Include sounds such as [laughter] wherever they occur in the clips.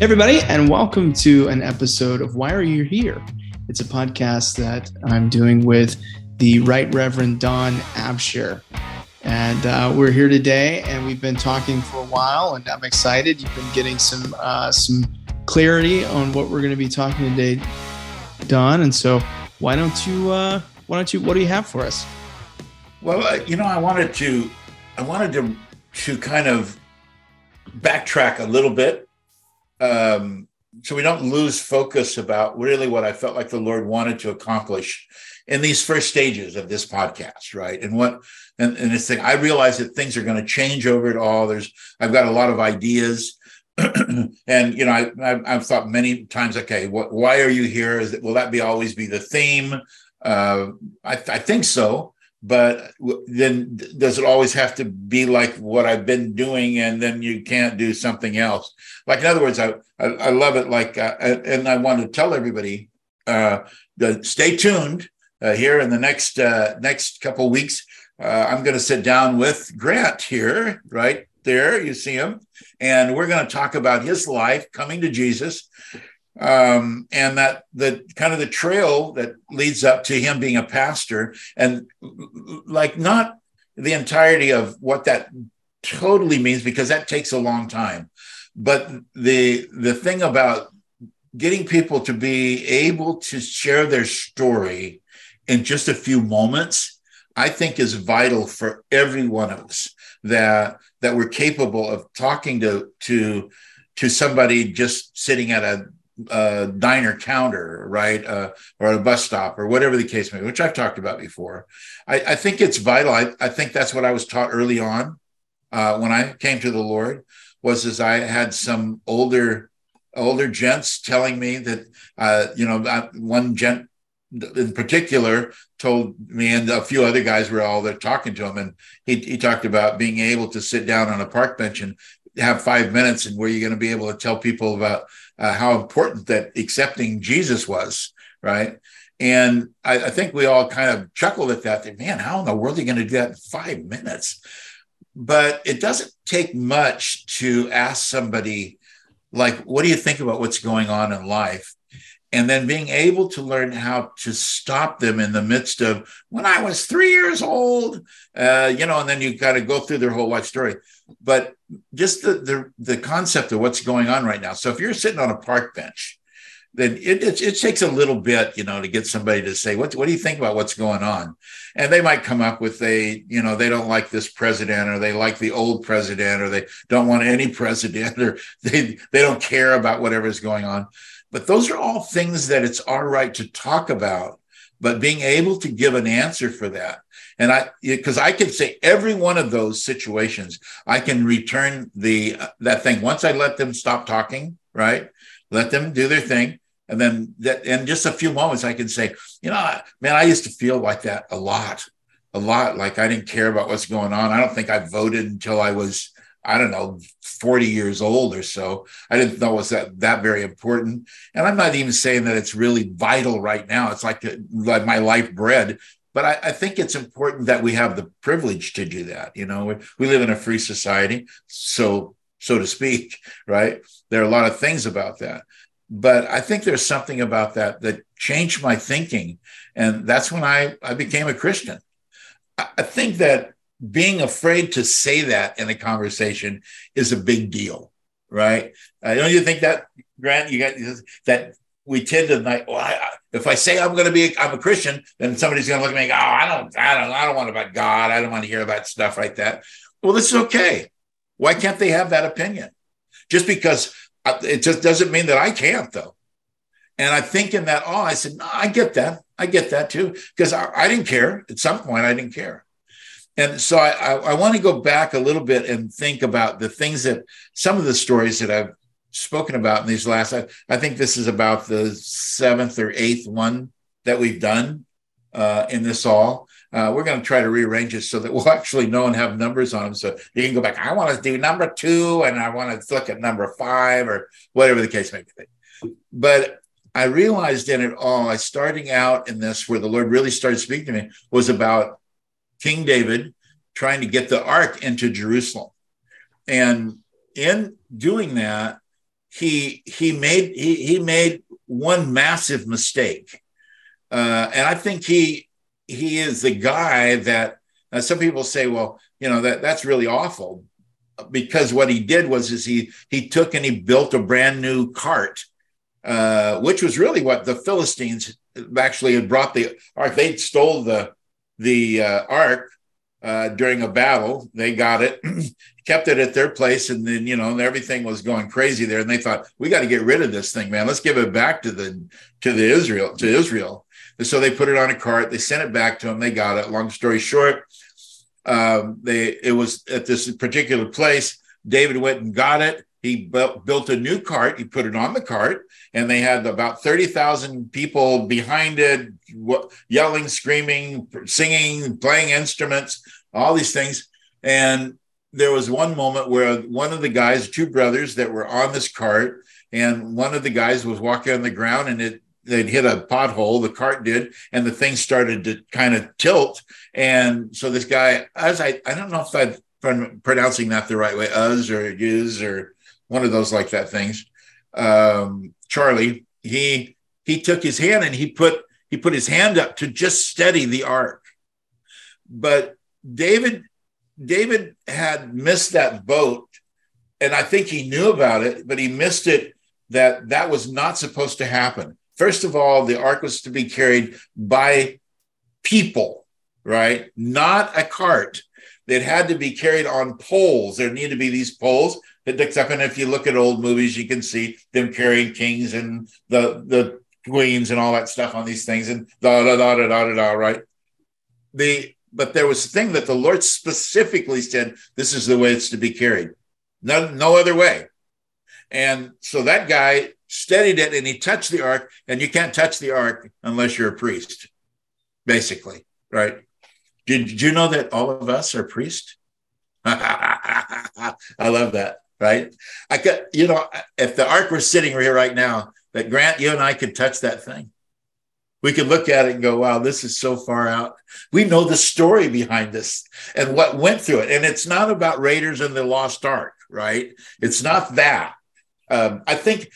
Everybody, and welcome to an episode of Why Are You Here? It's a podcast that I'm doing with the Right Reverend Don Absher. And uh, we're here today, and we've been talking for a while, and I'm excited. You've been getting some uh, some clarity on what we're going to be talking today, Don. And so, why don't you uh, why don't you what do you have for us? Well, uh, you know, I wanted to I wanted to to kind of backtrack a little bit um, so we don't lose focus about really what I felt like the Lord wanted to accomplish in these first stages of this podcast, right? And what and, and this thing, I realize that things are going to change over it all. There's I've got a lot of ideas. [clears throat] and you know, I, I've, I've thought many times, okay, what, why are you here? Is that will that be always be the theme? Uh, I, I think so but then does it always have to be like what I've been doing and then you can't do something else? Like in other words, I I, I love it. Like uh, and I want to tell everybody, uh, the, stay tuned uh, here in the next uh, next couple weeks. Uh, I'm going to sit down with Grant here, right there. You see him, and we're going to talk about his life coming to Jesus um, and that the kind of the trail that leads up to him being a pastor and like not the entirety of what that totally means because that takes a long time but the the thing about getting people to be able to share their story in just a few moments i think is vital for every one of us that that we're capable of talking to to to somebody just sitting at a uh, diner counter, right, uh, or a bus stop, or whatever the case may be, which I've talked about before. I, I think it's vital. I, I, think that's what I was taught early on uh, when I came to the Lord. Was as I had some older older gents telling me that uh, you know one gent in particular told me and a few other guys were all there talking to him and he, he talked about being able to sit down on a park bench and have five minutes and where you're going to be able to tell people about uh, how important that accepting Jesus was, right? And I, I, think we all kind of chuckled at that. Man, how in the world are you going to do that in five minutes? But it doesn't take much to ask somebody, like, what do you think about what's going on in life? And then being able to learn how to stop them in the midst of when I was three years old, uh, you know, and then you got to go through their whole life story. But just the, the the concept of what's going on right now. So if you're sitting on a park bench, then it, it, it takes a little bit, you know, to get somebody to say, what, what do you think about what's going on? And they might come up with a, you know, they don't like this president or they like the old president or they don't want any [laughs] president or they, they don't care about whatever's going on. But those are all things that it's our right to talk about, but being able to give an answer for that and I, because I can say every one of those situations, I can return the uh, that thing once I let them stop talking, right? Let them do their thing, and then that in just a few moments, I can say, you know, man, I used to feel like that a lot, a lot. Like I didn't care about what's going on. I don't think I voted until I was I don't know, 40 years old or so. I didn't know it was that, that very important. And I'm not even saying that it's really vital right now. It's like, like my life bread but I, I, think it's important that we have the privilege to do that. You know, we, we live in a free society, so so to speak, [laughs] right? There are a lot of things about that, but I think there's something about that that changed my thinking, and that's when I I became a Christian. I, I think that being afraid to say that in a conversation is a big deal, right? Uh, don't you think that, Grant? You got that we tend to like, well, I, if I say I'm going to be, I'm a Christian, then somebody's going to look at me oh, I don't, I don't, I don't want about God. I don't want to hear about stuff like that. Well, this is okay. Why can't they have that opinion? Just because uh, it just doesn't mean that I can't, though. And I think in that, oh, I said, no, I get that. I get that too, because I, I, didn't care. At some point, I didn't care. And so I, I, I want to go back a little bit and think about the things that some of the stories that I've spoken about in these last I, I, think this is about the seventh or eighth one that we've done uh, in this all uh, we're going to try to rearrange it so that we'll [laughs] actually know and have numbers on them so you can go back i want to do number two and i want to look at number five or whatever the case may be. But i realized in it all i starting out in this where the lord really started speaking to me was about king david trying to get the ark into jerusalem. And in doing that he he made he, he made one massive mistake, uh, and I think he he is the guy that some people say, well, you know that that's really awful, because what he did was is he he took and he built a brand new cart, uh, which was really what the Philistines actually had brought the ark. They stole the the uh, ark uh, during a battle. They got it, [clears throat] kept it at their place, and then you know everything was going crazy there. And they thought we got to get rid of this thing, man. Let's give it back to the to the Israel to Israel. And so they put it on a cart. They sent it back to them. They got it. Long story short, um, they it was at this particular place. David went and got it. He built a new cart. He put it on the cart, and they had about thirty thousand people behind it, yelling, screaming, singing, playing instruments, all these things. And there was one moment where one of the guys, two brothers that were on this cart, and one of the guys was walking on the ground, and it they'd hit a pothole, the cart did, and the thing started to kind of tilt. And so this guy, as I, I don't know if I'm pronouncing that the right way, us or use or one of those like that things. Um, Charlie, he he took his hand and he put he put his hand up to just steady the ark. But David David had missed that boat, and I think he knew about it, but he missed it that that was not supposed to happen. First of all, the ark was to be carried by people, right? Not a cart. It had to be carried on poles. There needed to be these poles that dicks up. And if you look at old movies, you can see them carrying kings and the the queens and all that stuff on these things and da da da da da da, da right? The but there was a thing that the Lord specifically said, this is the way it's to be carried. No, no other way. And so that guy steadied it and he touched the ark, and you can't touch the ark unless you're a priest, basically, right? Did, did you know that all of us are priests? [laughs] I love that, right? I could, you know, if the ark were sitting here right now, that Grant, you and I could touch that thing. We could look at it and go, wow, this is so far out. We know the story behind this and what went through it. And it's not about Raiders and the Lost Ark, right? It's not that um, I think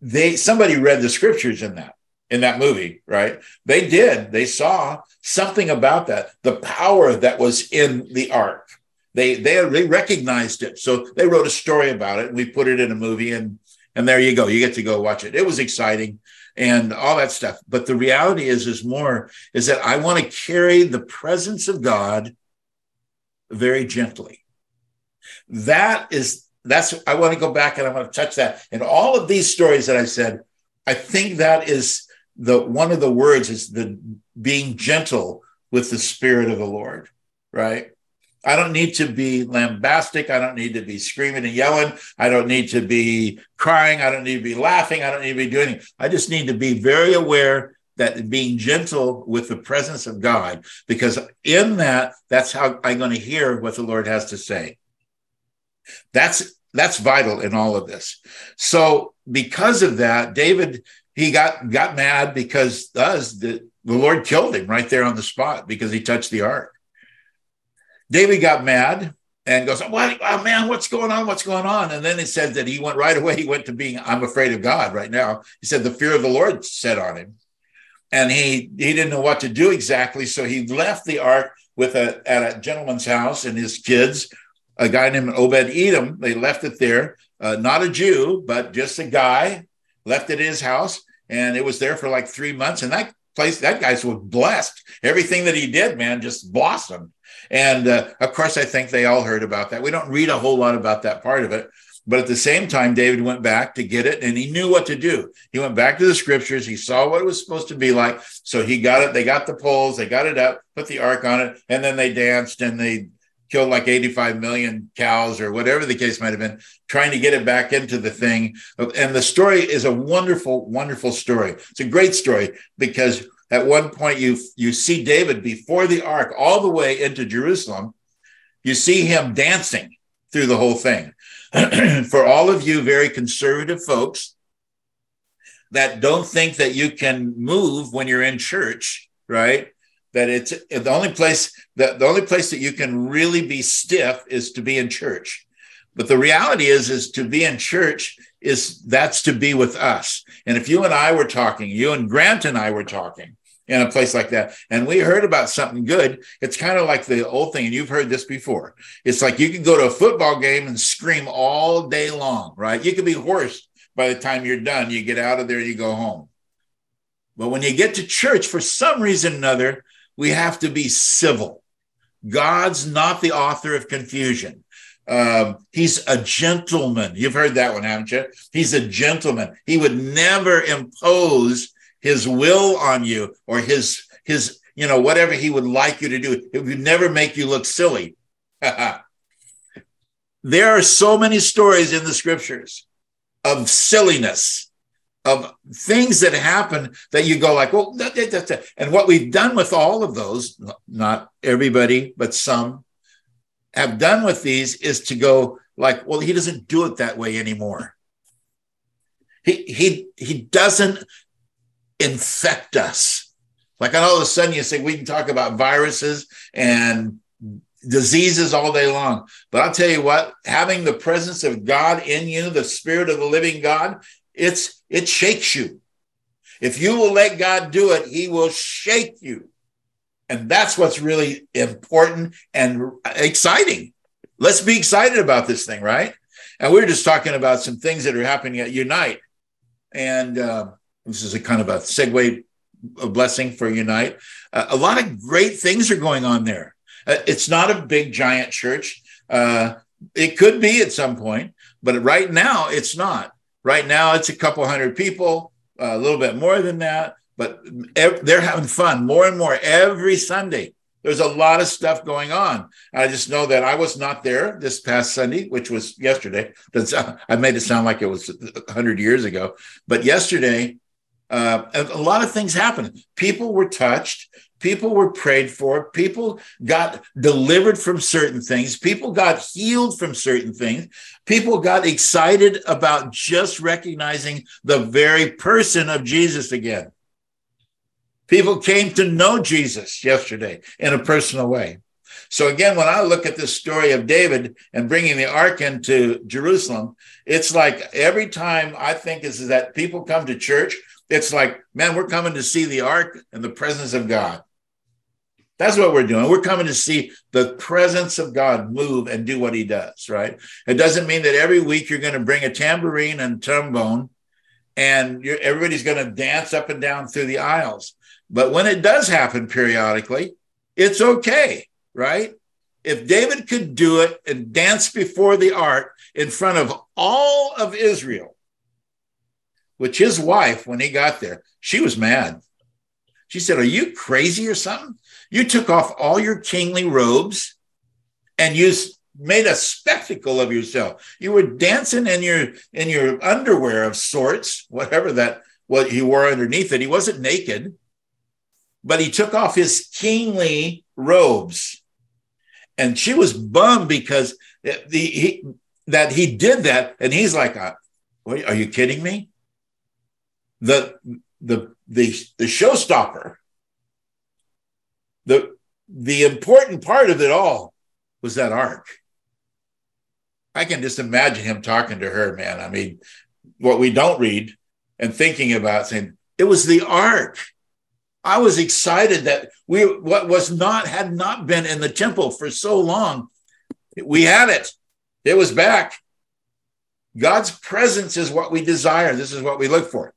they somebody read the scriptures in that in that movie, right? They did. They saw something about that, the power that was in the ark. They they they recognized it, so they wrote a story about it, and we put it in a movie, and and there you go. You get to go watch it. It was exciting and all that stuff. But the reality is, is more is that I want to carry the presence of God very gently. That is that's I want to go back and I want to touch that. And all of these stories that I said, I think that is the one of the words is the being gentle with the spirit of the Lord, right? I don't need to be lambastic. I don't need to be screaming and yelling. I don't need to be crying. I don't need to be laughing. I don't need to be doing anything. I just need to be very aware that being gentle with the presence of God, because in that, that's how I'm going to hear what the Lord has to say. That's that's vital in all of this. So because of that, David he got got mad because us the, the Lord killed him right there on the spot because he touched the ark. David got mad and goes, "What? Oh, man, what's going on? What's going on?" And then it said that he went right away. He went to being, "I'm afraid of God." Right now, he said the fear of the Lord set on him, and he he didn't know what to do exactly. So he left the ark with a at a gentleman's house and his kids a guy named Obed Edom. They left it there, uh, not a Jew, but just a guy, left it in his house, and it was there for like three months. And that place, that guy was blessed. Everything that he did, man, just blossomed. And uh, of course, I think they all heard about that. We don't read a whole lot about that part of it. But at the same time, David went back to get it and he knew what to do. He went back to the scriptures. He saw what it was supposed to be like. So he got it. They got the poles, they got it up, put the ark on it, and then they danced and they killed like 85 million cows or whatever the case might have been, trying to get it back into the thing. And the story is a wonderful, wonderful story. It's a great story because at one point you you see David before the ark all the way into Jerusalem. You see him dancing through the whole thing. [clears throat] For all of you very conservative folks that don't think that you can move when you're in church, right? that it's the only place that the only place that you can really be stiff is to be in church but the reality is is to be in church is that's to be with us. And if you and I were talking, you and Grant and I were talking in a place like that, and we heard about something good, it's kind of like the old thing, and you've heard this before. It's like you can go to a football game and scream all day long, right? You can be hoarse by the time you're done. You get out of there, you go home. But when you get to church, for some reason or another, we have to be civil. God's not the author of confusion. Um, he's a gentleman. You've heard that one, haven't you? He's a gentleman. He would never impose his will on you or his his you know whatever he would like you to do. It would never make you look silly. [laughs] there are so many stories in the scriptures of silliness of things that happen that you go like, well, and what we've done with all of those, not everybody, but some, have done with these is to go like, well, he doesn't do it that way anymore. He he he doesn't infect us. Like all of a sudden you say we can talk about viruses and diseases all day long. But I'll tell you what, having the presence of God in you, the spirit of the living God, it's it shakes you. If you will let God do it, he will shake you. And that's what's really important and exciting. Let's be excited about this thing, right? And we are just talking about some things that are happening at Unite. And uh, this is a kind of a segue, a blessing for Unite. Uh, a lot of great things are going on there. Uh, it's not a big, giant church. Uh, it could be at some point, but right now it's not. Right now it's a couple hundred people, a little bit more than that but they're having fun more and more every Sunday. There's a lot of stuff going on. I just know that I was not there this past Sunday, which was yesterday. That's, [laughs] I made it sound like it was 100 years ago. But yesterday, uh, a lot of things happened. People were touched. People were prayed for. People got delivered from certain things. People got healed from certain things. People got excited about just recognizing the very person of Jesus again. People came to know Jesus yesterday in a personal way. So again, when I look at this story of David and bringing the ark into Jerusalem, it's like every time I think is that people come to church, it's like, man, we're coming to see the ark and the presence of God. That's what we're doing. We're coming to see the presence of God move and do what he does, right? It doesn't mean that every week you're going to bring a tambourine and trombone and everybody's going to dance up and down through the aisles. But when it does happen periodically, it's okay, right? If David could do it and dance before the ark in front of all of Israel, which his wife, when he got there, she was mad. She said, Are you crazy or something? You took off all your kingly robes and you made a spectacle of yourself. You were dancing in your in your underwear of sorts, whatever that what he wore underneath it. He wasn't naked but he took off his kingly robes. And she was bummed because the, he, that he did that. And he's like, uh, Are you kidding me? The, the, the, the showstopper, the, the important part of it all was that ark. I can just imagine him talking to her, man. I mean, what we don't read and thinking about saying, it was the ark I was excited that we what was not had not been in the temple for so long. We had it. It was back. God's presence is what we desire. This is what we look for.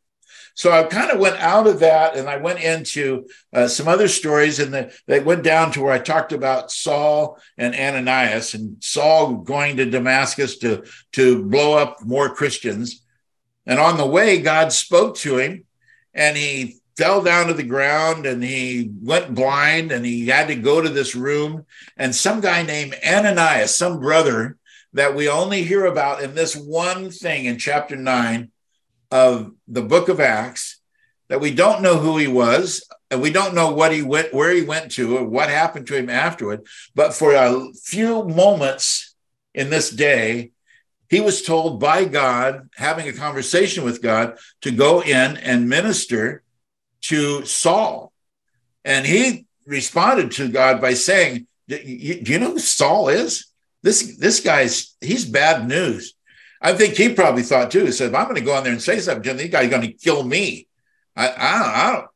So I kind of went out of that and I went into uh, some other stories, and the, they went down to where I talked about Saul and Ananias, and Saul going to Damascus to, to blow up more Christians. And on the way, God spoke to him and he fell down to the ground and he went blind and he had to go to this room. And some guy named Ananias, some brother that we only hear about in this one thing in chapter nine of the book of Acts, that we don't know who he was and we don't know what he went, where he went to, or what happened to him afterward. But for a few moments in this day, he was told by God, having a conversation with God, to go in and minister to Saul. And he responded to God by saying, Do you know who Saul is? This, this guy's, he's bad news. I think he probably thought too. He said, if I'm going to go in there and say something to this guy, going to kill me. I, I, I don't,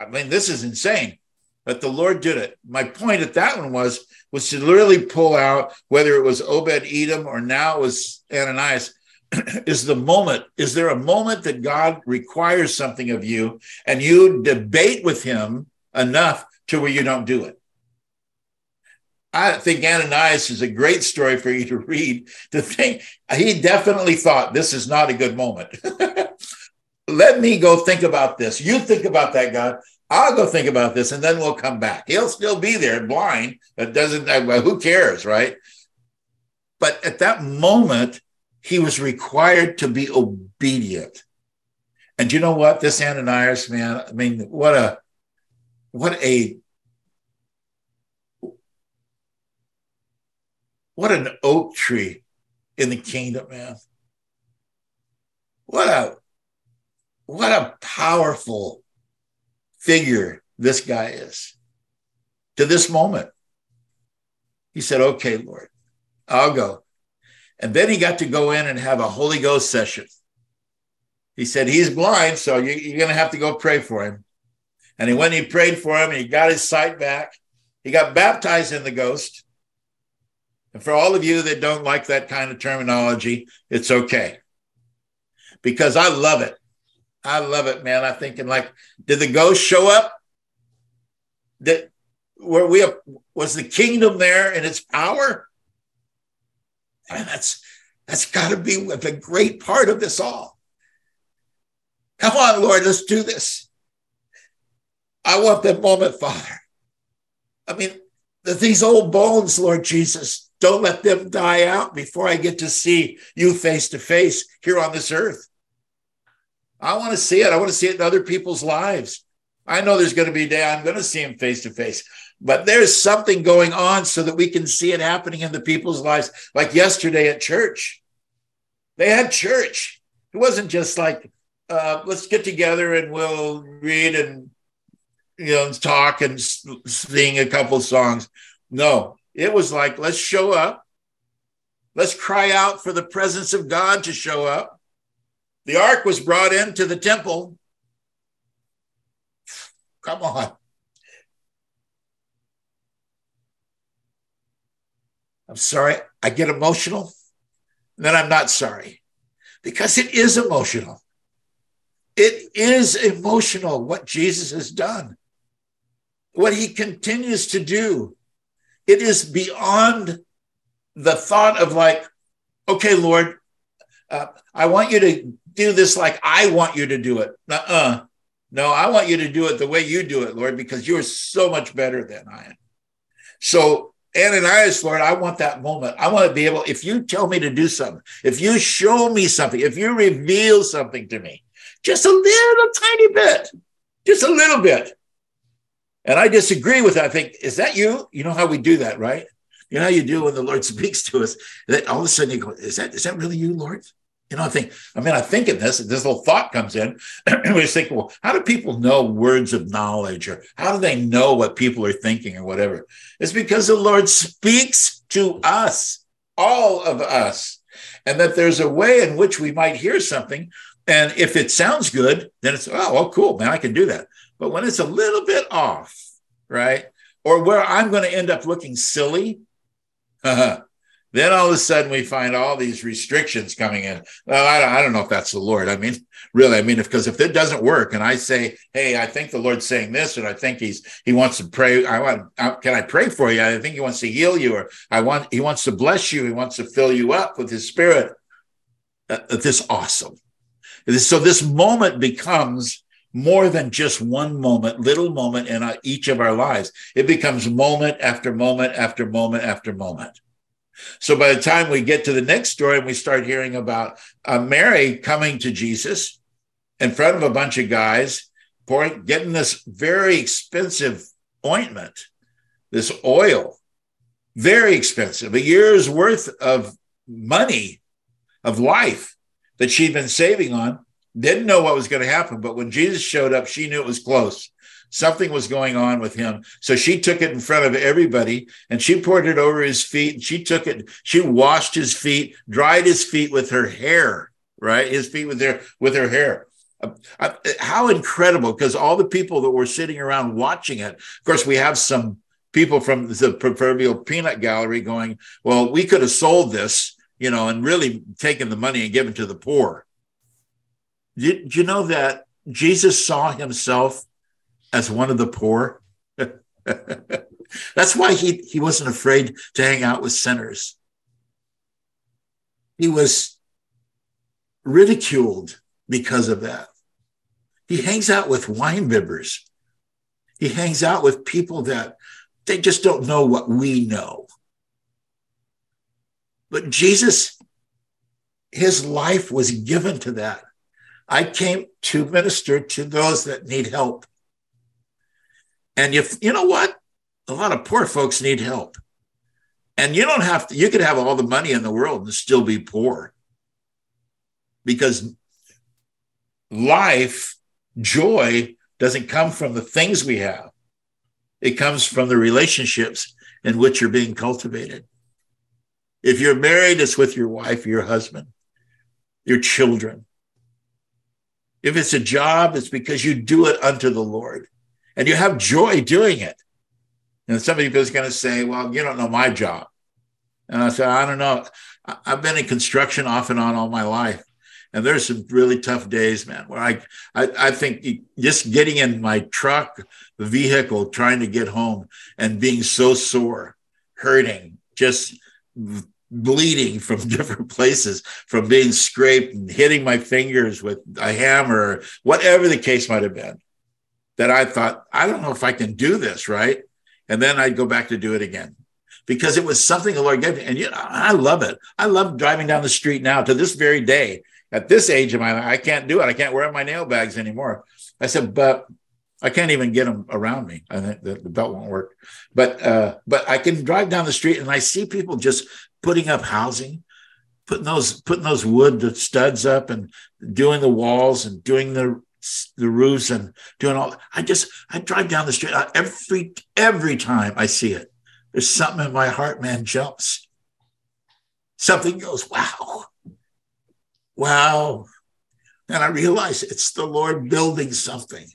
I mean, this is insane. But the Lord did it. My point at that one was, was to literally pull out whether it was Obed Edom or now it was Ananias. [clears throat] is the moment, is there a moment that God requires something of you and you debate with him enough to where you don't do it? I think Ananias is a great story for you to read. To think he definitely thought this is not a good moment. [laughs] Let me go think about this. You think about that, God. I'll go think about this, and then we'll come back. He'll still be there, blind. It doesn't. Uh, who cares, right? But at that moment, he was required to be obedient. And you know what? This Ananias man. I mean, what a what a What an oak tree in the kingdom, man. What a what a powerful figure this guy is. To this moment. He said, "Okay, Lord, I'll go." And then he got to go in and have a Holy Ghost session. He said, He's blind, so you, are going to have to go pray for him. And when he prayed for him, he got his sight back. He got baptized in the ghost. And for all of you that don't like that kind of terminology, it's okay. Because I love it. I love it, man. I'm thinking like, did the ghost show up? That where we have, was the kingdom there in its power? And that's that's got to be a great part of this all. Come on, Lord, let's do this. I want that moment, Father. I mean, these old bones, Lord Jesus, don't let them die out before I get to see you face to face here on this earth. I want to see it. I want to see it in other people's lives. I know there's going to be a day I'm going to see him face to face, but there's something going on so that we can see it happening in the people's lives. Like yesterday at church, they had church. It wasn't just like, uh, let's get together and we'll read and you know talk and sing a couple songs. No, it was like, let's show up. Let's cry out for the presence of God to show up. The ark was brought into the temple. Come on. I'm sorry, I get emotional. And Then I'm not sorry because it is emotional. It is emotional what Jesus has done, what he continues to do it is beyond the thought of like, okay, Lord, uh, I want you to do this like I want you to do it. Uh-uh. No, I want you to do it the way you do it, Lord, because you are so much better than I am. So, Ananias, Lord, I want that moment. I want to be able, if you tell me to do something, if you show me something, if you reveal something to me, just a little tiny bit, just a little bit, and I disagree with that. I think, is that you? You know how we do that, right? You know how you do when the Lord [laughs] speaks to us. That all of a sudden you go, is that is that really you, Lord? You know, I think, I mean, I think in this, this little thought comes in, [clears throat] and we think, well, how do people know words of knowledge or how do they know what people are thinking or whatever? It's because the Lord speaks to us, all of us, and that there's a way in which we might hear something. And if it sounds good, then it's, oh, well, cool, man, I can do that. But when it's a little bit off, right? Or where I'm going to end up looking silly, [laughs] then all of a sudden we find all these restrictions coming in. Well, I don't, I don't know if that's the Lord. I mean, [laughs] really, I mean, because if it doesn't work, and I say, "Hey, I think the Lord's saying this," and I think He's He wants to pray. I want. Uh, can I pray for you? I think He wants to heal you, or I want He wants to bless you. He wants to fill you up with His Spirit. Uh, this awesome. So this moment becomes more than just one moment, little moment in each of our lives. It becomes moment after moment after moment after moment. So by the time we get to the next story and we start hearing about uh, Mary coming to Jesus in front of a bunch of guys, pouring, getting this very expensive ointment, this oil, very expensive, a year's worth of money, of life that she'd been saving on didn't know what was going to happen, but when Jesus showed up, she knew it was close. Something was going on with him. So she took it in front of everybody and she poured it over his feet. And she took it, she washed his feet, dried his feet with her hair, right? His feet with their with her hair. Uh, uh, how incredible because all the people that were sitting around watching it of course we have some people from the proverbial peanut gallery going well we could have sold this you know and really taken the money and given to the poor did you know that jesus saw himself as one of the poor [laughs] that's why he, he wasn't afraid to hang out with sinners he was ridiculed because of that he hangs out with wine bibbers. He hangs out with people that they just don't know what we know. But Jesus, his life was given to that. I came to minister to those that need help. And if you know what, a lot of poor folks need help. And you don't have to, you could have all the money in the world and still be poor. Because life joy doesn't come from the things we have, it comes from the relationships in which you're being cultivated. If you're married, it's with your wife, your husband, your children. If it's a job, it's because you do it unto the Lord and you have joy doing it. And somebody is going to say, Well, you don't know my job. And I said, I don't know. I've been in construction off and on all my life. And there's some really tough days, man, where I, I, I think just getting in my truck, vehicle, trying to get home and being so sore, hurting, just bleeding from [laughs] different places, from being scraped and hitting my fingers with a hammer, whatever the case might have been, that I thought, I don't know if I can do this, right? And then I'd go back to do it again because it was something the Lord gave me. And you know, I love it. I love driving down the street now to this very day at this age of my life, I can't do it. I can't wear my nail bags anymore. I said, but I can't even get them around me. I think the, the belt won't work. But uh, but I can drive down the street and I see people just putting up housing, putting those putting those wood studs up and doing the walls and doing the the roofs and doing all. I just I drive down the street every every time I see it. There's something in my heart, man, jumps. Something goes, wow wow. And I realize it's the Lord building something.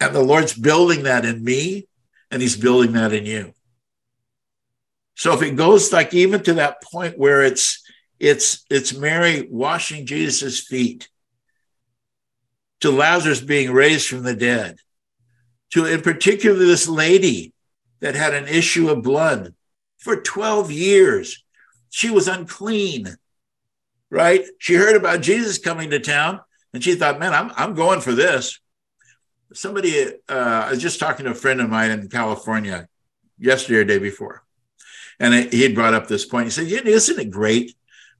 And the Lord's building that in me, and He's building that in you. So if it goes like even to that point where it's it's it's Mary washing Jesus' feet, to Lazarus being raised from the dead, to in particular this lady that had an issue of blood for 12 years. She was unclean right? She heard about Jesus coming to town and she thought, man, I'm, I'm going for this. Somebody, uh, I was just talking to a friend of mine in California yesterday or day before, and he had brought up this point. He said, Isn't it great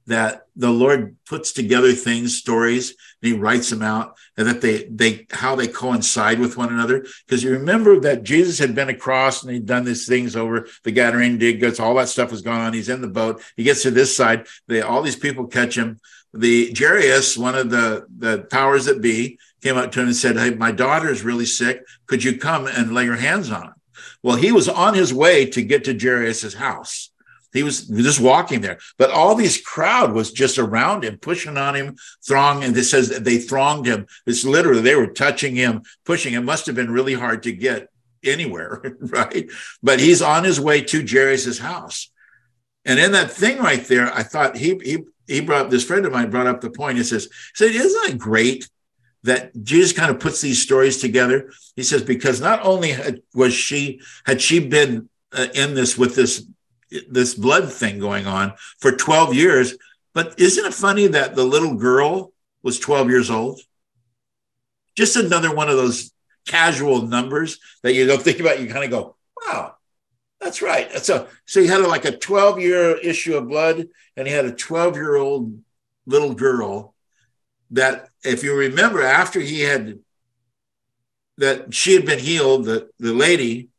that the Lord puts together things, stories, and He writes them out, and that they they how they coincide with one another. Because you remember that Jesus had been across and he'd done these things over the Gadarene Diggots, all that stuff was going on. He's in the boat. He gets to this side. They all these people catch him. The Jairus, one of the the powers that be, came up to him and said, "Hey, my daughter is really sick. Could you come and lay your hands on her?" Well, he was on his way to get to Jairus's house he was just walking there, but all these crowd was just around him, pushing on him, throng. And this says they thronged him. It's literally they were touching him, pushing. It must have been really hard to get anywhere, [laughs] right? But he's on his way to Jairus's house, and in that thing right there, I thought he he he brought this friend of mine brought up the point. He says, said, isn't it great that Jesus kind of puts these stories together? He says because not only had, was she had she been uh, in this with this this blood thing going on for 12 years. But isn't it funny that the little girl was 12 years old? Just another one of those casual numbers that you don't think about. You kind of go, wow, that's right. So, so he had like a 12 year issue of blood, and he had a 12 year old little girl that, if you remember, after he had that she had been healed, the, the lady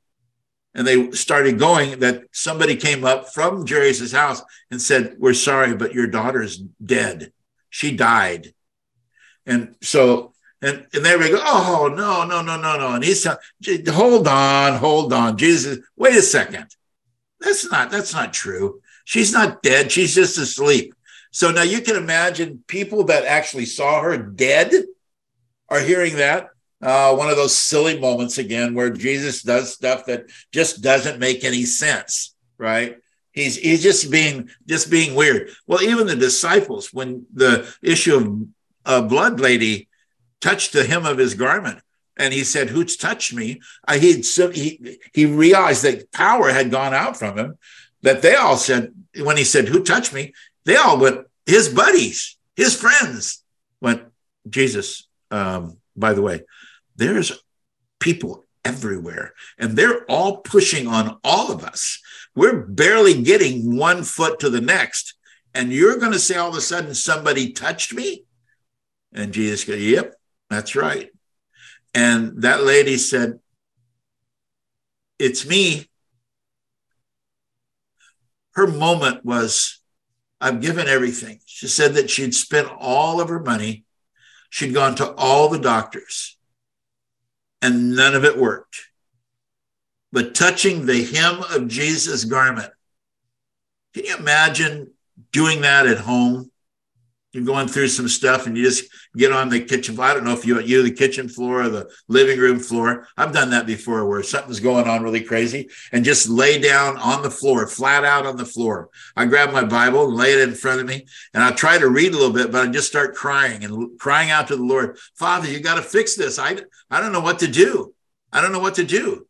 and they started going that somebody came up from Jerry's house and said, We're sorry, but your daughter's dead. She died. And so And, and there we go. Oh, no, no, no, no, no. And he's telling, hold on, hold on. Jesus, wait a second. That's not, that's not true. She's not dead. She's just asleep. So now you can imagine people that actually saw her dead are hearing that. Uh, one of those silly moments again where Jesus does stuff that just doesn't make any sense, right? He's he's just being just being weird. Well, even the disciples, when the issue of a blood lady touched the hem of his garment, and he said, "Who's touched me?" He he he realized that power had gone out from him. That they all said when he said, "Who touched me?" They all went. His buddies, his friends went. Jesus. Um, by the way, there's people everywhere, and they're all pushing on all of us. We're barely getting one foot to the next, and you're going to say all of a sudden somebody touched me, and Jesus goes, "Yep, that's right." And that lady said, It's me. Her moment was, I've given everything. She said that she'd spent all of her money. She'd gone to all the doctors, and none of it worked. But touching the hem of Jesus' garment, can you imagine doing that at home? You're going through some stuff and you just get on the kitchen floor. I don't know if you you the kitchen floor or the living room floor. I've done that before where something's going on really crazy and just lay down on the floor, flat out on the floor. I grab my Bible and lay it in front of me and I try to read a little bit, but I just start crying and crying out to the Lord, Father, you got to fix this. I, I don't know what to do. I don't know what to do.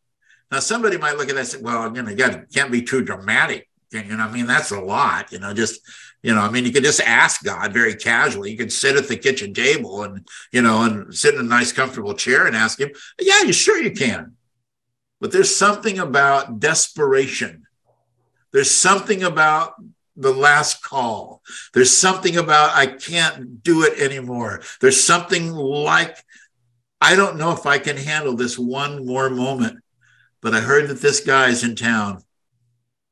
Now, somebody might look at that and say, well, you know, you can't be too dramatic. You know, I mean, that's a lot, you know, just you know, I mean, you could just ask God very casually. You could sit at the kitchen table and, you know, and sit in a nice, comfortable chair and ask him, yeah, you sure you can. But there's something about desperation. There's something about the last call. There's something about I can't do it anymore. There's something like I don't know if I can handle this one more moment. But I heard that this guy's in town.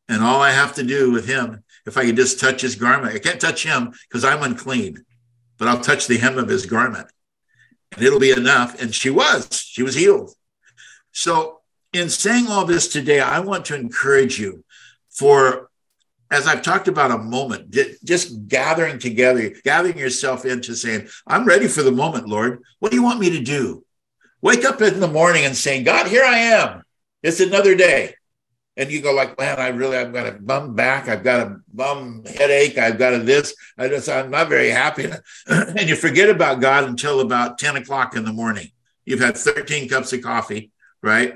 And all I have to do with him if I could just touch his garment. I can't touch him because I'm unclean, but I'll touch the hem of his garment and it'll be enough. And she was, she was healed. So, in saying all this today, I want to encourage you for, as I've talked about a moment, just gathering together, gathering yourself into saying, I'm ready for the moment, Lord. What do you want me to do? Wake up in the morning and saying, God, here I am. It's another day and you go like, man, I really, I've got a bum back, I've got a bum headache, I've got a this, I just, I'm not very happy. [clears throat] and you forget about God until about 10 o'clock in the morning. You've had 13 cups of coffee, right?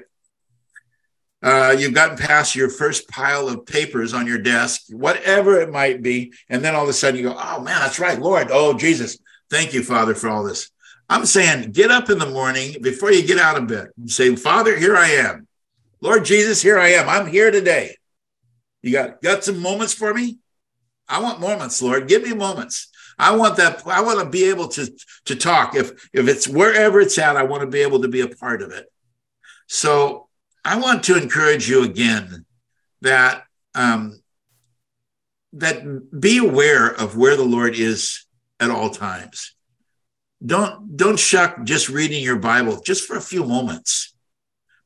Uh, you've gotten past your first pile of papers on your desk, whatever it might be. And then all of a sudden you go, oh man, that's right, Lord. Oh, Jesus, thank you, Father, for all this. I'm saying get up in the morning before you get out of bed and say, Father, here I am. Lord Jesus, here I am. I'm here today. You got got some moments for me? I want moments, Lord. Give me moments. I want that. I want to be able to to talk. If if it's wherever it's at, I want to be able to be a part of it. So I want to encourage you again that um, that be aware of where the Lord is at all times. Don't don't shuck just reading your Bible just for a few moments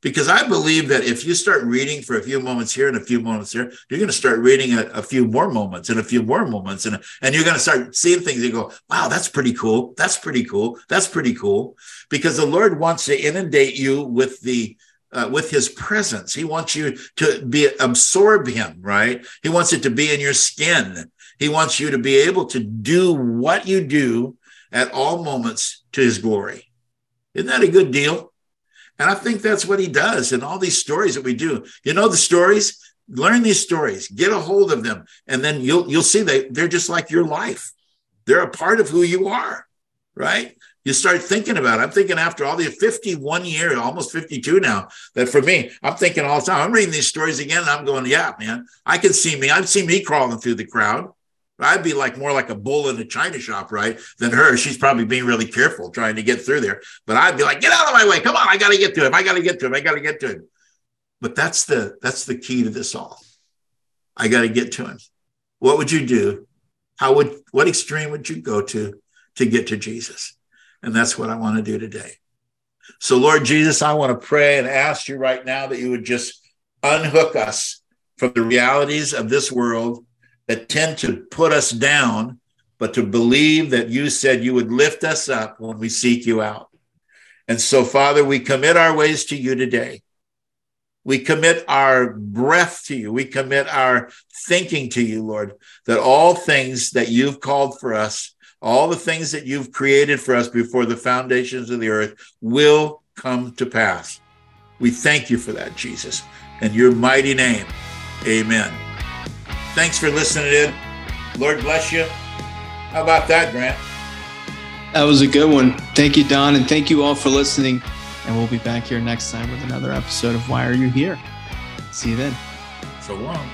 because I believe that if you start reading for a few moments here and a few moments here, you're going to start reading a, a few more moments and a few more moments, and and you're going to start seeing things. You go, wow, that's pretty cool. That's pretty cool. That's pretty cool. Because the Lord wants to inundate you with the uh, with His presence. He wants you to be absorb Him. Right. He wants it to be in your skin. He wants you to be able to do what you do at all moments to His glory. Isn't that a good deal? And I think that's what he does in all these stories that we do. You know the stories? Learn these stories, get a hold of them, and then you'll you'll see they they're just like your life. They're a part of who you are, right? You start thinking about it. I'm thinking after all the 51 years, almost 52 now, that for me, I'm thinking all the time. I'm reading these stories again, and I'm going, yeah, man, I can see me. I've seen me crawling through the crowd. I'd be like more like a bull in a china shop, right? Than her. She's probably being really careful trying to get through there. But I'd be like, get out of my way. Come on, I gotta get to him. I gotta get to him. I gotta get to him. But that's the that's the key to this all. I gotta get to him. What would you do? How would what extreme would you go to to get to Jesus? And that's what I want to do today. So, Lord Jesus, I want to pray and ask you right now that you would just unhook us from the realities of this world that tend to put us down, but to believe that you said you would lift us up when we seek you out. And so, Father, we commit our ways to you today. We commit our breath to you. We commit our thinking to you, Lord, that all things that you've called for us, all the things that you've created for us before the foundations of the earth will come to pass. We thank you for that, Jesus. In your mighty name, amen. Thanks for listening in. Lord bless you. How about that, Grant? That was a good one. Thank you, Don, and thank you all for listening. And we'll be back here next time with another episode of Why Are You Here? See you then. So long.